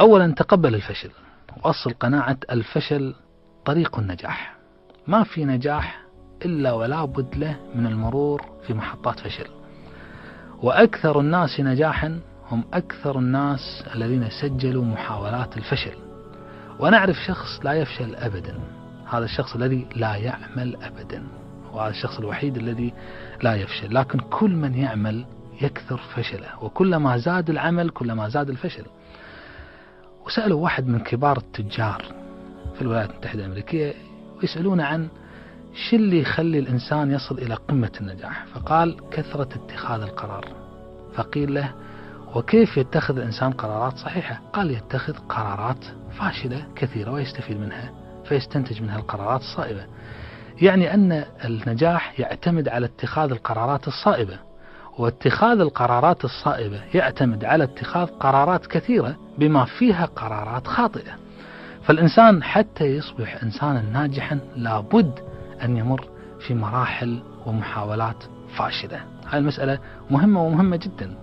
أولا تقبل الفشل. وأصل قناعة الفشل طريق النجاح. ما في نجاح إلا ولا بد له من المرور في محطات فشل. وأكثر الناس نجاحا هم أكثر الناس الذين سجلوا محاولات الفشل. ونعرف شخص لا يفشل أبدا. هذا الشخص الذي لا يعمل أبدا. وهذا الشخص الوحيد الذي لا يفشل. لكن كل من يعمل يكثر فشله. وكلما زاد العمل كلما زاد الفشل. وسألوا واحد من كبار التجار في الولايات المتحدة الأمريكية ويسألونه عن شو اللي يخلي الإنسان يصل إلى قمة النجاح. فقال كثرة اتخاذ القرار. فقيل له وكيف يتخذ الإنسان قرارات صحيحة؟ قال يتخذ قرارات فاشلة كثيرة ويستفيد منها فيستنتج منها القرارات الصائبة. يعني أن النجاح يعتمد على اتخاذ القرارات الصائبة. واتخاذ القرارات الصائبة يعتمد على اتخاذ قرارات كثيرة بما فيها قرارات خاطئة. فالإنسان حتى يصبح إنسانا ناجحا لابد أن يمر في مراحل ومحاولات فاشلة. هذه المسألة مهمة ومهمة جدا.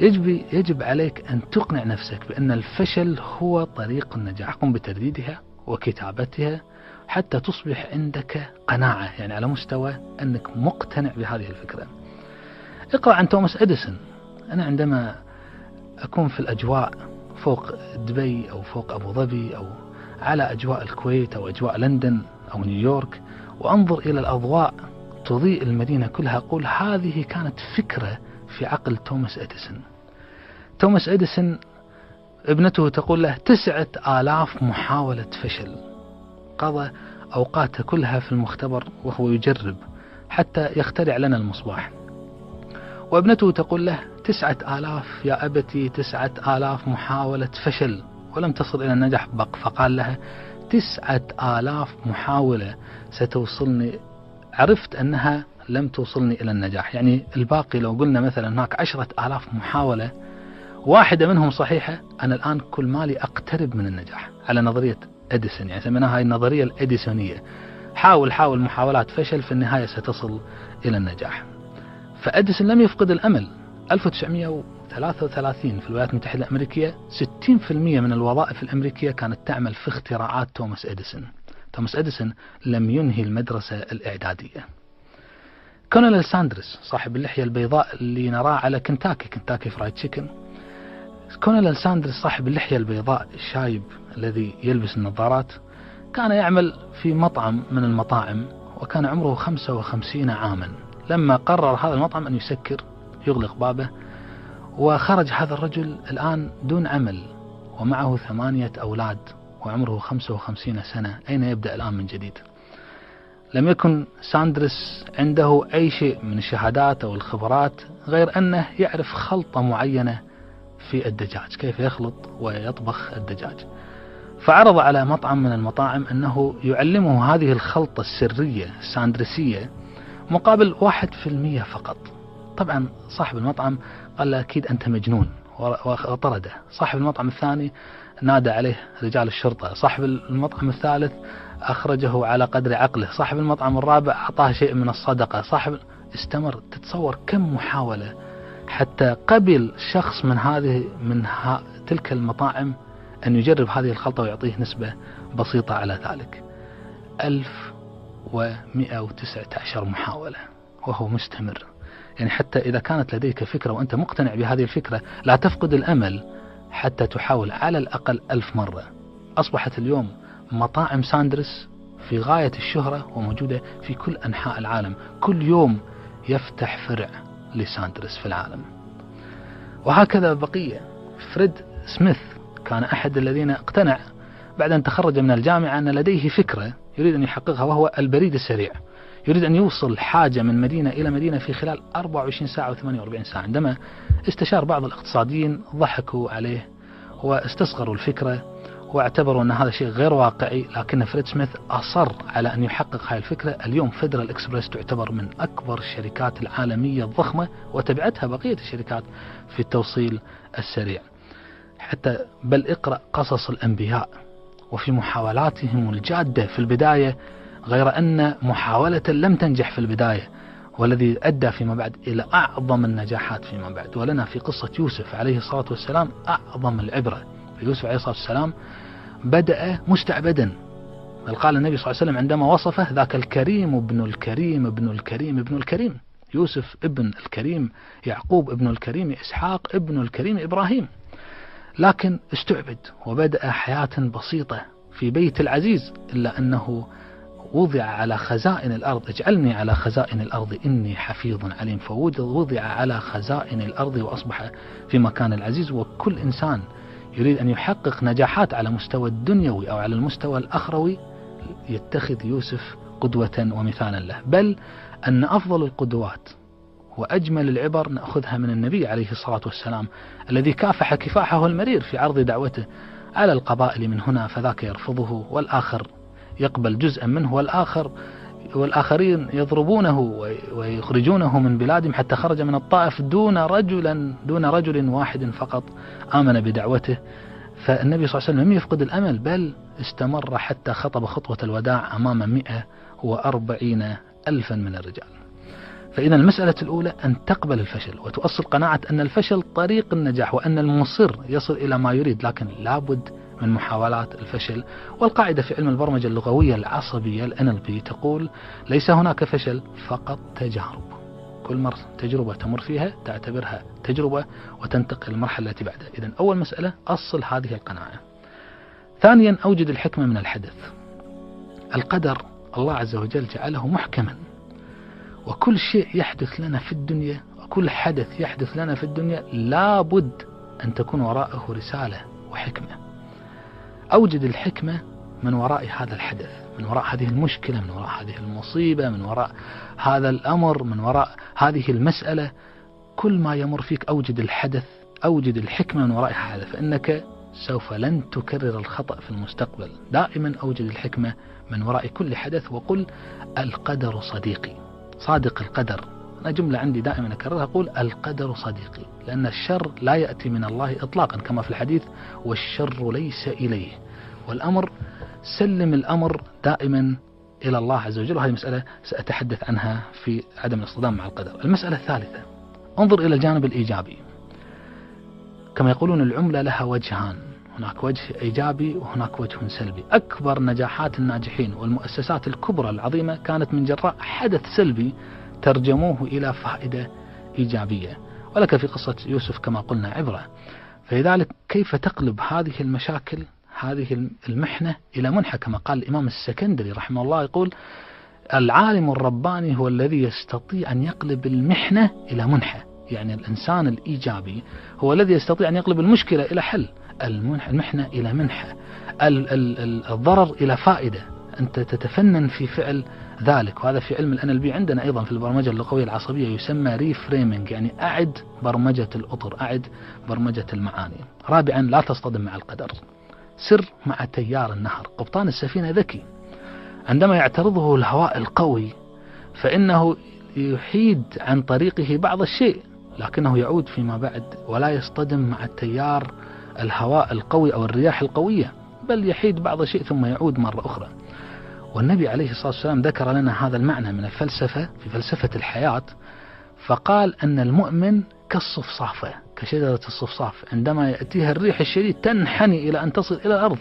يجب, يجب عليك أن تقنع نفسك بأن الفشل هو طريق النجاح. قم بترديدها وكتابتها حتى تصبح عندك قناعة يعني على مستوى أنك مقتنع بهذه الفكرة. اقرأ عن توماس أديسون. أنا عندما أكون في الأجواء فوق دبي أو فوق أبو ظبي أو على أجواء الكويت أو أجواء لندن أو نيويورك وأنظر إلى الأضواء تضيء المدينة كلها أقول هذه كانت فكرة في عقل توماس أديسون. توماس أديسون ابنته تقول له تسعة آلاف محاولة فشل. قضى أوقاته كلها في المختبر وهو يجرب حتى يخترع لنا المصباح. وابنته تقول له تسعة آلاف يا أبتي تسعة آلاف محاولة فشل ولم تصل إلى النجاح فقال لها تسعة آلاف محاولة ستوصلني. عرفت أنها لم توصلني إلى النجاح. يعني الباقي لو قلنا مثلا هناك عشرة آلاف محاولة واحدة منهم صحيحة أنا الآن كل مالي أقترب من النجاح. على نظرية أديسون يعني سميناها هاي النظرية الأديسونية. حاول حاول محاولات فشل في النهاية ستصل إلى النجاح. فأديسون لم يفقد الأمل. 1933 في الولايات المتحدة الأمريكية 60% من الوظائف الأمريكية كانت تعمل في اختراعات توماس إديسون. توماس إديسون لم ينهي المدرسة الإعدادية. كولونيل ساندرس صاحب اللحية البيضاء اللي نراه على كنتاكي Kentucky Fried Chicken. كولونيل ساندرس صاحب اللحية البيضاء الشايب الذي يلبس النظارات كان يعمل في مطعم من المطاعم وكان عمره 55 عاما. لما قرر هذا المطعم أن يسكر يغلق بابه وخرج هذا الرجل الآن دون عمل ومعه ثمانية أولاد وعمره 55 سنة. أين يبدأ الآن من جديد؟ لم يكن ساندرس عنده أي شيء من الشهادات أو الخبرات غير أنه يعرف خلطة معينة في الدجاج كيف يخلط ويطبخ الدجاج. فعرض على مطعم من المطاعم أنه يعلمه هذه الخلطة السرية الساندرسية مقابل واحد في المية فقط. طبعا صاحب المطعم قال له أكيد أنت مجنون وطرده. صاحب المطعم الثاني نادى عليه رجال الشرطة. صاحب المطعم الثالث أخرجه على قدر عقله. صاحب المطعم الرابع أعطاه شيء من الصدقة. صاحب استمر. تتصور كم محاولة. حتى قبل شخص من هذه من ها تلك المطاعم أن يجرب هذه الخلطة ويعطيه نسبة بسيطة على ذلك. 1119 محاولة وهو مستمر. يعني حتى إذا كانت لديك فكرة وأنت مقتنع بهذه الفكرة لا تفقد الأمل حتى تحاول على الأقل ألف مرة. أصبحت اليوم مطاعم ساندرس في غاية الشهرة وموجودة في كل أنحاء العالم. كل يوم يفتح فرع لساندرس في العالم. وهكذا بقية. فريد سميث كان أحد الذين اقتنع بعد أن تخرج من الجامعة أن لديه فكرة يريد أن يحققها وهو البريد السريع. يريد أن يوصل حاجة من مدينة إلى مدينة في خلال 24 ساعة و 48 ساعة. عندما استشار بعض الاقتصاديين ضحكوا عليه واستصغروا الفكرة واعتبروا أن هذا شيء غير واقعي لكن فريد سميث أصر على أن يحقق هذه الفكرة. اليوم فيدرال إكسبريس تعتبر من أكبر الشركات العالمية الضخمة وتبعتها بقية الشركات في التوصيل السريع. حتى بل اقرأ قصص الأنبياء. وفي محاولاتهم الجادة في البداية غير أن محاولة لم تنجح في البداية والذي أدى فيما بعد إلى أعظم النجاحات فيما بعد. ولنا في قصة يوسف عليه الصلاة والسلام أعظم العبرة. يوسف عليه الصلاة والسلام بدأ مستعبدا. بل قال النبي صلى الله عليه وسلم عندما وصفه ذاك الكريم ابن الكريم ابن الكريم ابن الكريم. يوسف ابن الكريم يعقوب ابن الكريم إسحاق ابن الكريم إبراهيم. لكن استعبد وبدأ حياة بسيطة في بيت العزيز إلا أنه وضع على خزائن الأرض. اجعلني على خزائن الأرض إني حفيظ عليم. فوضع على خزائن الأرض وأصبح في مكان العزيز. وكل إنسان يريد أن يحقق نجاحات على مستوى الدنيوي أو على المستوى الأخروي يتخذ يوسف قدوة ومثالا له. بل أن أفضل القدوات وأجمل العبر نأخذها من النبي عليه الصلاة والسلام الذي كافح كفاحه المرير في عرض دعوته على القبائل من هنا فذاك يرفضه والآخر يقبل جزءا منه والآخر والآخرين يضربونه ويخرجونه من بلادهم حتى خرج من الطائف دون رجلا دون رجل واحد فقط آمن بدعوته. فالنبي صلى الله عليه وسلم لم يفقد الأمل بل استمر حتى خطب خطوة الوداع أمام 140 ألفا من الرجال. فإذا المسألة الأولى أن تقبل الفشل وتؤصل قناعة أن الفشل طريق النجاح وأن المصر يصل إلى ما يريد لكن لابد من محاولات الفشل. والقاعدة في علم البرمجة اللغوية العصبية ال NLP تقول ليس هناك فشل فقط تجارب. كل مرة تجربة تمر فيها تعتبرها تجربة وتنتقل للمرحلة التي بعدها. إذا أول مسألة أصل هذه القناعة. ثانيا أوجد الحكمة من الحدث. القدر الله عز وجل جعله محكما. وكل شيء يحدث لنا في الدنيا وكل حدث يحدث لنا في الدنيا لابد أن تكون وراءه رسالة وحكمة. أوجد الحكمة من وراء هذا الحدث من وراء هذه المشكلة من وراء هذه المصيبة من وراء هذا الأمر من وراء هذه المسألة. كل ما يمر فيك أوجد الحدث أوجد الحكمة من وراء هذا فإنك سوف لن تكرر الخطأ في المستقبل. دائما أوجد الحكمة من وراء كل حدث وقل القدر صديقي. صادق القدر. أنا جملة عندي دائما أكررها أقول القدر صديقي لأن الشر لا يأتي من الله إطلاقا كما في الحديث والشر ليس إليه. والأمر سلم الأمر دائما إلى الله عز وجل. وهذه مسألة سأتحدث عنها في عدم الاصطدام مع القدر. المسألة الثالثة انظر إلى الجانب الإيجابي. كما يقولون العملة لها وجهان. هناك وجه إيجابي وهناك وجه سلبي. أكبر نجاحات الناجحين والمؤسسات الكبرى العظيمة كانت من جراء حدث سلبي ترجموه إلى فائدة إيجابية. ولك في قصة يوسف كما قلنا عبرة. فلذلك كيف تقلب هذه المشاكل هذه المحنة إلى منحة؟ كما قال الإمام السكندري رحمه الله يقول العالم الرباني هو الذي يستطيع أن يقلب المحنة إلى منحة. يعني الإنسان الإيجابي هو الذي يستطيع أن يقلب المشكلة إلى حل. المحنة إلى منحة الضرر إلى فائدة. أنت تتفنن في فعل ذلك. وهذا في علم ال NLP عندنا أيضا في البرمجة اللغوية العصبية يسمى ريفريمينج يعني أعد برمجة الأطر أعد برمجة المعاني. رابعا لا تصطدم مع القدر. سر مع تيار النهر. قبطان السفينة ذكي. عندما يعترضه الهواء القوي فإنه يحيد عن طريقه بعض الشيء لكنه يعود فيما بعد ولا يصطدم مع التيار الهواء القوي أو الرياح القوية بل يحيد بعض الشيء ثم يعود مرة أخرى. والنبي عليه الصلاة والسلام ذكر لنا هذا المعنى من الفلسفة في فلسفة الحياة فقال أن المؤمن كالصفصافة كشجرة الصفصاف. عندما يأتيها الريح الشديد تنحني إلى أن تصل إلى الأرض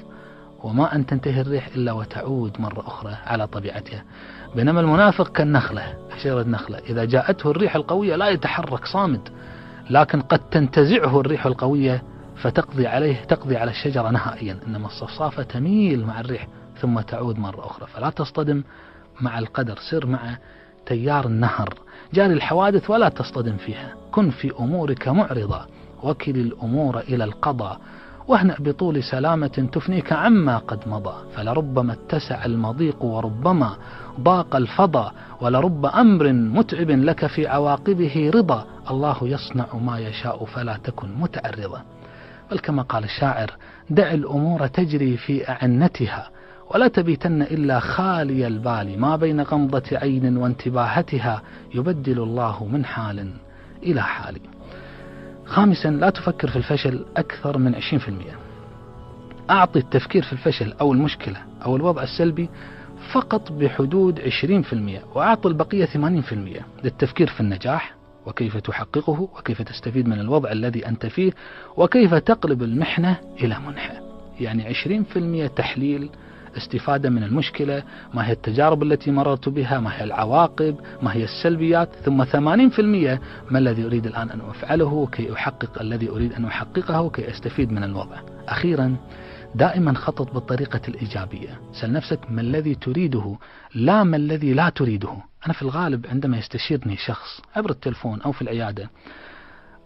وما أن تنتهي الريح إلا وتعود مرة أخرى على طبيعتها. بينما المنافق كالنخلة شجرة نخلة. إذا جاءته الريح القوية لا يتحرك صامد لكن قد تنتزعه الريح القوية فتقضي عليه تقضي على الشجرة نهائيا. إنما الصفصافة تميل مع الريح ثم تعود مرة أخرى. فلا تصطدم مع القدر سر مع تيار النهر. جاري الحوادث ولا تصطدم فيها. كن في أمورك معرضة. وكل الأمور إلى القضاء. واهنأ بطول سلامة تفنيك عما قد مضى. فلربما اتسع المضيق وربما ضاق الفضا. ولرب أمر متعب لك في عواقبه رضا. الله يصنع ما يشاء فلا تكن متعرضا. بل كما قال الشاعر دع الأمور تجري في أعنتها ولا تبيتن إلا خالي البال ما بين غمضة عين وانتباهتها يبدل الله من حال إلى حال. خامسا لا تفكر في الفشل أكثر من 20% أعطي التفكير في الفشل أو المشكلة أو الوضع السلبي فقط بحدود 20% وأعطي البقية 80% للتفكير في النجاح وكيف تحققه وكيف تستفيد من الوضع الذي أنت فيه وكيف تقلب المحنة إلى منحة. يعني 20% تحليل استفادة من المشكلة ما هي التجارب التي مررت بها ما هي العواقب ما هي السلبيات ثم 80% ما الذي أريد الآن أن أفعله كي أحقق الذي أريد أن أحققه كي أستفيد من الوضع. أخيرا دائما خطط بالطريقة الإيجابية. سل نفسك ما الذي تريده لا ما الذي لا تريده. أنا في الغالب عندما يستشيرني شخص عبر التلفون أو في العيادة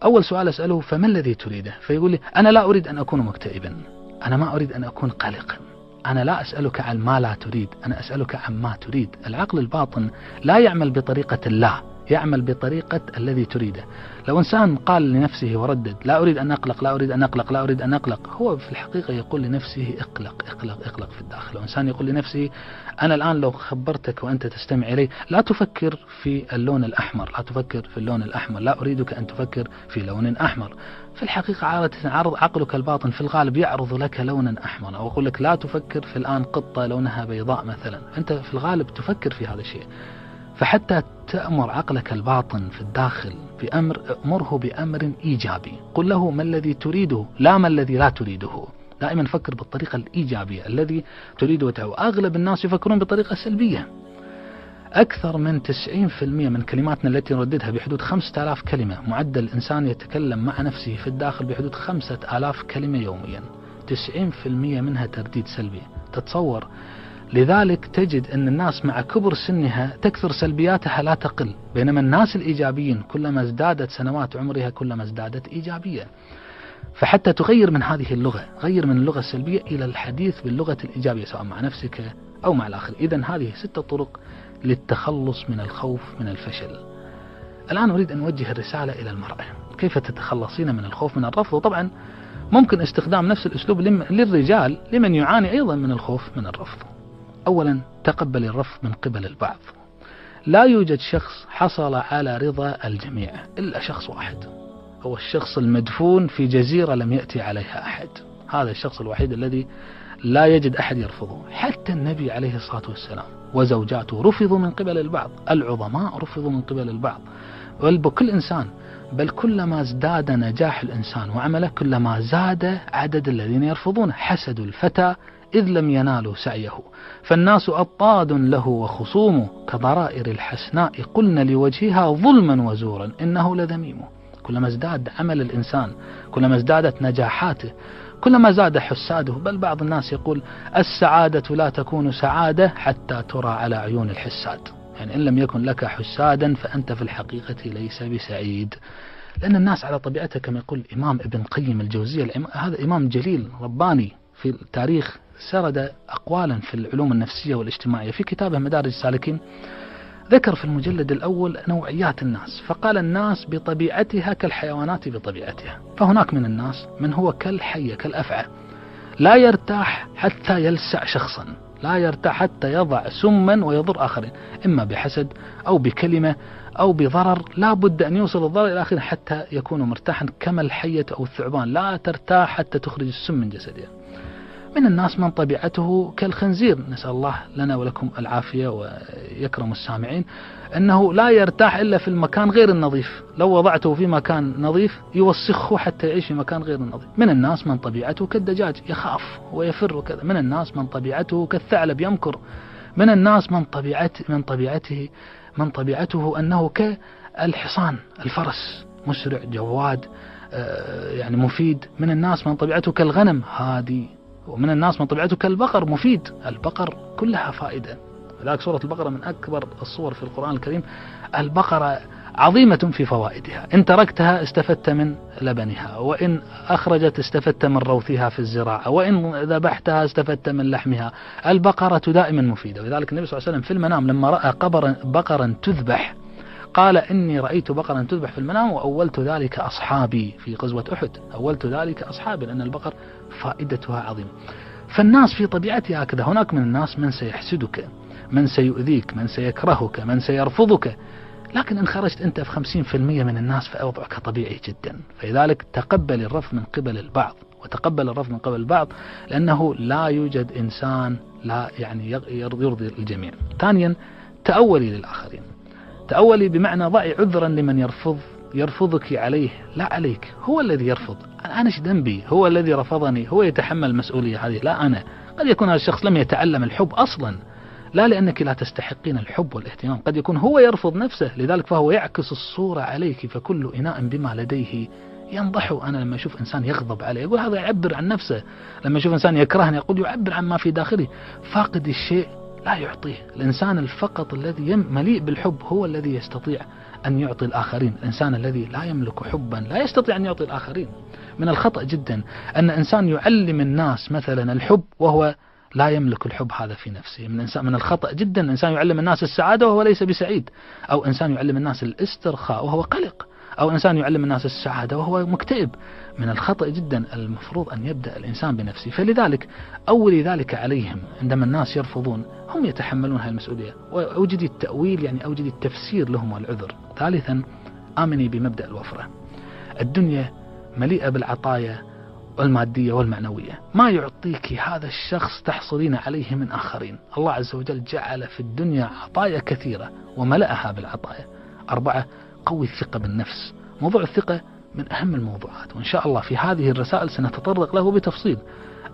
أول سؤال أسأله فما الذي تريده؟ فيقول لي أنا لا أريد أن أكون مكتئبا أنا ما أريد أن أكون قلقا أنا لا أسألك عن ما لا تريد أنا أسألك عن ما تريد. العقل الباطن لا يعمل بطريقة الله يعمل بطريقة الذي تريده. لو إنسان قال لنفسه وردد لا أريد أن أقلق لا أريد أن أقلق لا أريد أن أقلق هو في الحقيقة يقول لنفسه اقلق اقلق اقلق في الداخل. وإنسان يقول لنفسه أنا الآن لو خبرتك وأنت تستمع إلي لا تفكر في اللون الأحمر لا تفكر في اللون الأحمر لا أريدك أن تفكر في لون أحمر. في الحقيقة عادة عرض عقلك الباطن في الغالب يعرض لك لونا أحمر. أو يقول لك لا تفكر في الآن قطة لونها بيضاء مثلا. أنت في الغالب تفكر في هذا الشيء. فحتى تأمر عقلك الباطن في الداخل بأمر أمره بأمر إيجابي. قل له ما الذي تريده؟ لا ما الذي لا تريده. دائما فكر بالطريقة الإيجابية. الذي تريده أغلب الناس يفكرون بطريقة سلبية. أكثر من 90% من كلماتنا التي نرددها بحدود 5000 كلمة. معدل الإنسان يتكلم مع نفسه في الداخل بحدود 5000 كلمة يوميا. 90% منها ترديد سلبي. تتصور لذلك تجد أن الناس مع كبر سنها تكثر سلبياتها لا تقل بينما الناس الإيجابيين كلما ازدادت سنوات عمرها كلما ازدادت إيجابية. فحتى تغير من هذه اللغة غير من اللغة السلبية إلى الحديث باللغة الإيجابية سواء مع نفسك أو مع الآخر. إذا هذه ستة طرق للتخلص من الخوف من الفشل. الآن أريد أن أوجه الرسالة إلى المرأة. كيف تتخلصين من الخوف من الرفض؟ وطبعا ممكن استخدام نفس الأسلوب للرجال لمن يعاني أيضا من الخوف من الرفض. أولا تقبل الرفض من قبل البعض. لا يوجد شخص حصل على رضا الجميع إلا شخص واحد. هو الشخص المدفون في جزيرة لم يأتي عليها أحد. هذا الشخص الوحيد الذي لا يجد أحد يرفضه. حتى النبي عليه الصلاة والسلام وزوجاته رفضوا من قبل البعض. العظماء رفضوا من قبل البعض. بل بكل إنسان بل كلما ازداد نجاح الإنسان وعمله كلما زاد عدد الذين يرفضونه. حسدوا الفتى إذ لم ينالوا سعيه. فالناس أطاد له وخصوم كضرائر الحسناء. قلن لوجهها ظلما وزورا إنه لذميم. كلما ازداد عمل الإنسان كلما ازدادت نجاحاته كلما زاد حساده. بل بعض الناس يقول السعادة لا تكون سعادة حتى ترى على عيون الحساد. يعني إن لم يكن لك حسادا فأنت في الحقيقة ليس بسعيد. لأن الناس على طبيعتها كما يقول الإمام ابن قيم الجوزية هذا إمام جليل رباني في التاريخ سرد أقوالا في العلوم النفسية والاجتماعية. في كتابه مدارج السالكين ذكر في المجلد الأول نوعيات الناس فقال الناس بطبيعتها كالحيوانات بطبيعتها فهناك من الناس من هو كالحية كالأفعى. لا يرتاح حتى يلسع شخصا لا يرتاح حتى يضع سما ويضر آخرين إما بحسد أو بكلمة أو بضرر لا بد أن يوصل الضرر إلى آخره حتى يكون مرتاحا كما الحية أو الثعبان. لا ترتاح حتى تخرج السم من جسدها. من الناس من طبيعته كالخنزير. نسأل الله لنا ولكم العافية ويكرم السامعين. أنه لا يرتاح إلا في المكان غير النظيف. لو وضعته في مكان نظيف يوسخه حتى يعيش في مكان غير النظيف. من الناس من طبيعته كالدجاج يخاف ويفر وكذا. من الناس من طبيعته كالثعلب يمكر. من الناس من طبيعته من طبيعته من طبيعته أنه كالحصان الفرس مسرع جواد آه، يعني مفيد. من الناس من طبيعته كالغنم هادي. ومن الناس من طبيعته كالبقر مفيد. البقر كلها فائدة. لذلك سورة البقرة من أكبر الصور في القرآن الكريم. البقرة عظيمة في فوائدها. إن تركتها استفدت من لبنها وإن أخرجت استفدت من روثها في الزراعة وإن ذبحتها استفدت من لحمها. البقرة دائما مفيدة. ولذلك النبي صلى الله عليه وسلم في المنام لما رأى قبرا بقرا تذبح قال إني رأيت بقرا تذبح في المنام وأولت ذلك أصحابي في غزوة أحد. أولت ذلك أصحابي لأن البقر فائدتها عظيمة. فالناس في طبيعتها هكذا. هناك من الناس من سيحسدك من سيؤذيك من سيكرهك من سيرفضك. لكن إن خرجت أنت في خمسين في المية من الناس فوضعك طبيعي جدا. فلذلك تقبل الرفض من قبل البعض. وتقبل الرفض من قبل البعض لأنه لا يوجد إنسان لا يعني يرضي الجميع. ثانيا تأولي للآخرين. تأولي بمعنى ضعي عذرا لمن يرفض يرفضك عليه لا عليك هو الذي يرفض. أنا إيش ذنبي؟ هو الذي رفضني هو يتحمل المسؤولية هذه لا أنا. قد يكون هذا الشخص لم يتعلم الحب أصلا. لا لأنك لا تستحقين الحب والاهتمام. قد يكون هو يرفض نفسه لذلك فهو يعكس الصورة عليك فكل إناء بما لديه ينضح. أنا لما أشوف إنسان يغضب علي يقول هذا يعبر عن نفسه. لما أشوف إنسان يكرهني يقول يعبر عن ما في داخلي فاقد الشيء لا يعطيه. الإنسان الفقط الذي مليء بالحب هو الذي يستطيع أن يعطي الآخرين. الإنسان الذي لا يملك حبا لا يستطيع أن يعطي الآخرين. من الخطأ جدا أن إنسان يعلم الناس مثلا الحب وهو لا يملك الحب هذا في نفسه. من إنسان من الخطأ جدا إنسان يعلم الناس السعادة وهو ليس بسعيد. أو إنسان يعلم الناس الاسترخاء وهو قلق. أو إنسان يعلم الناس السعادة وهو مكتئب من الخطأ جدا المفروض أن يبدأ الإنسان بنفسه. فلذلك أولي ذلك عليهم عندما الناس يرفضون هم يتحملون هذه المسؤولية. وأوجدي التأويل يعني أوجدي التفسير لهم والعذر. ثالثا آمني بمبدأ الوفرة. الدنيا مليئة بالعطايا المادية والمعنوية. ما يعطيك هذا الشخص تحصلين عليه من آخرين. الله عز وجل جعل في الدنيا عطايا كثيرة وملأها بالعطايا. أربعة قوي الثقة بالنفس. موضوع الثقة من أهم الموضوعات وإن شاء الله في هذه الرسائل سنتطرق له بتفصيل.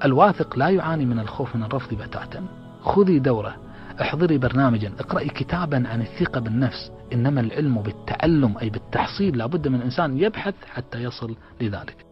الواثق لا يعاني من الخوف من الرفض بتاتا. خذي دورة. احضري برنامجا. اقرأي كتابا عن الثقة بالنفس. إنما العلم بالتعلم أي بالتحصيل لابد من إنسان يبحث حتى يصل لذلك.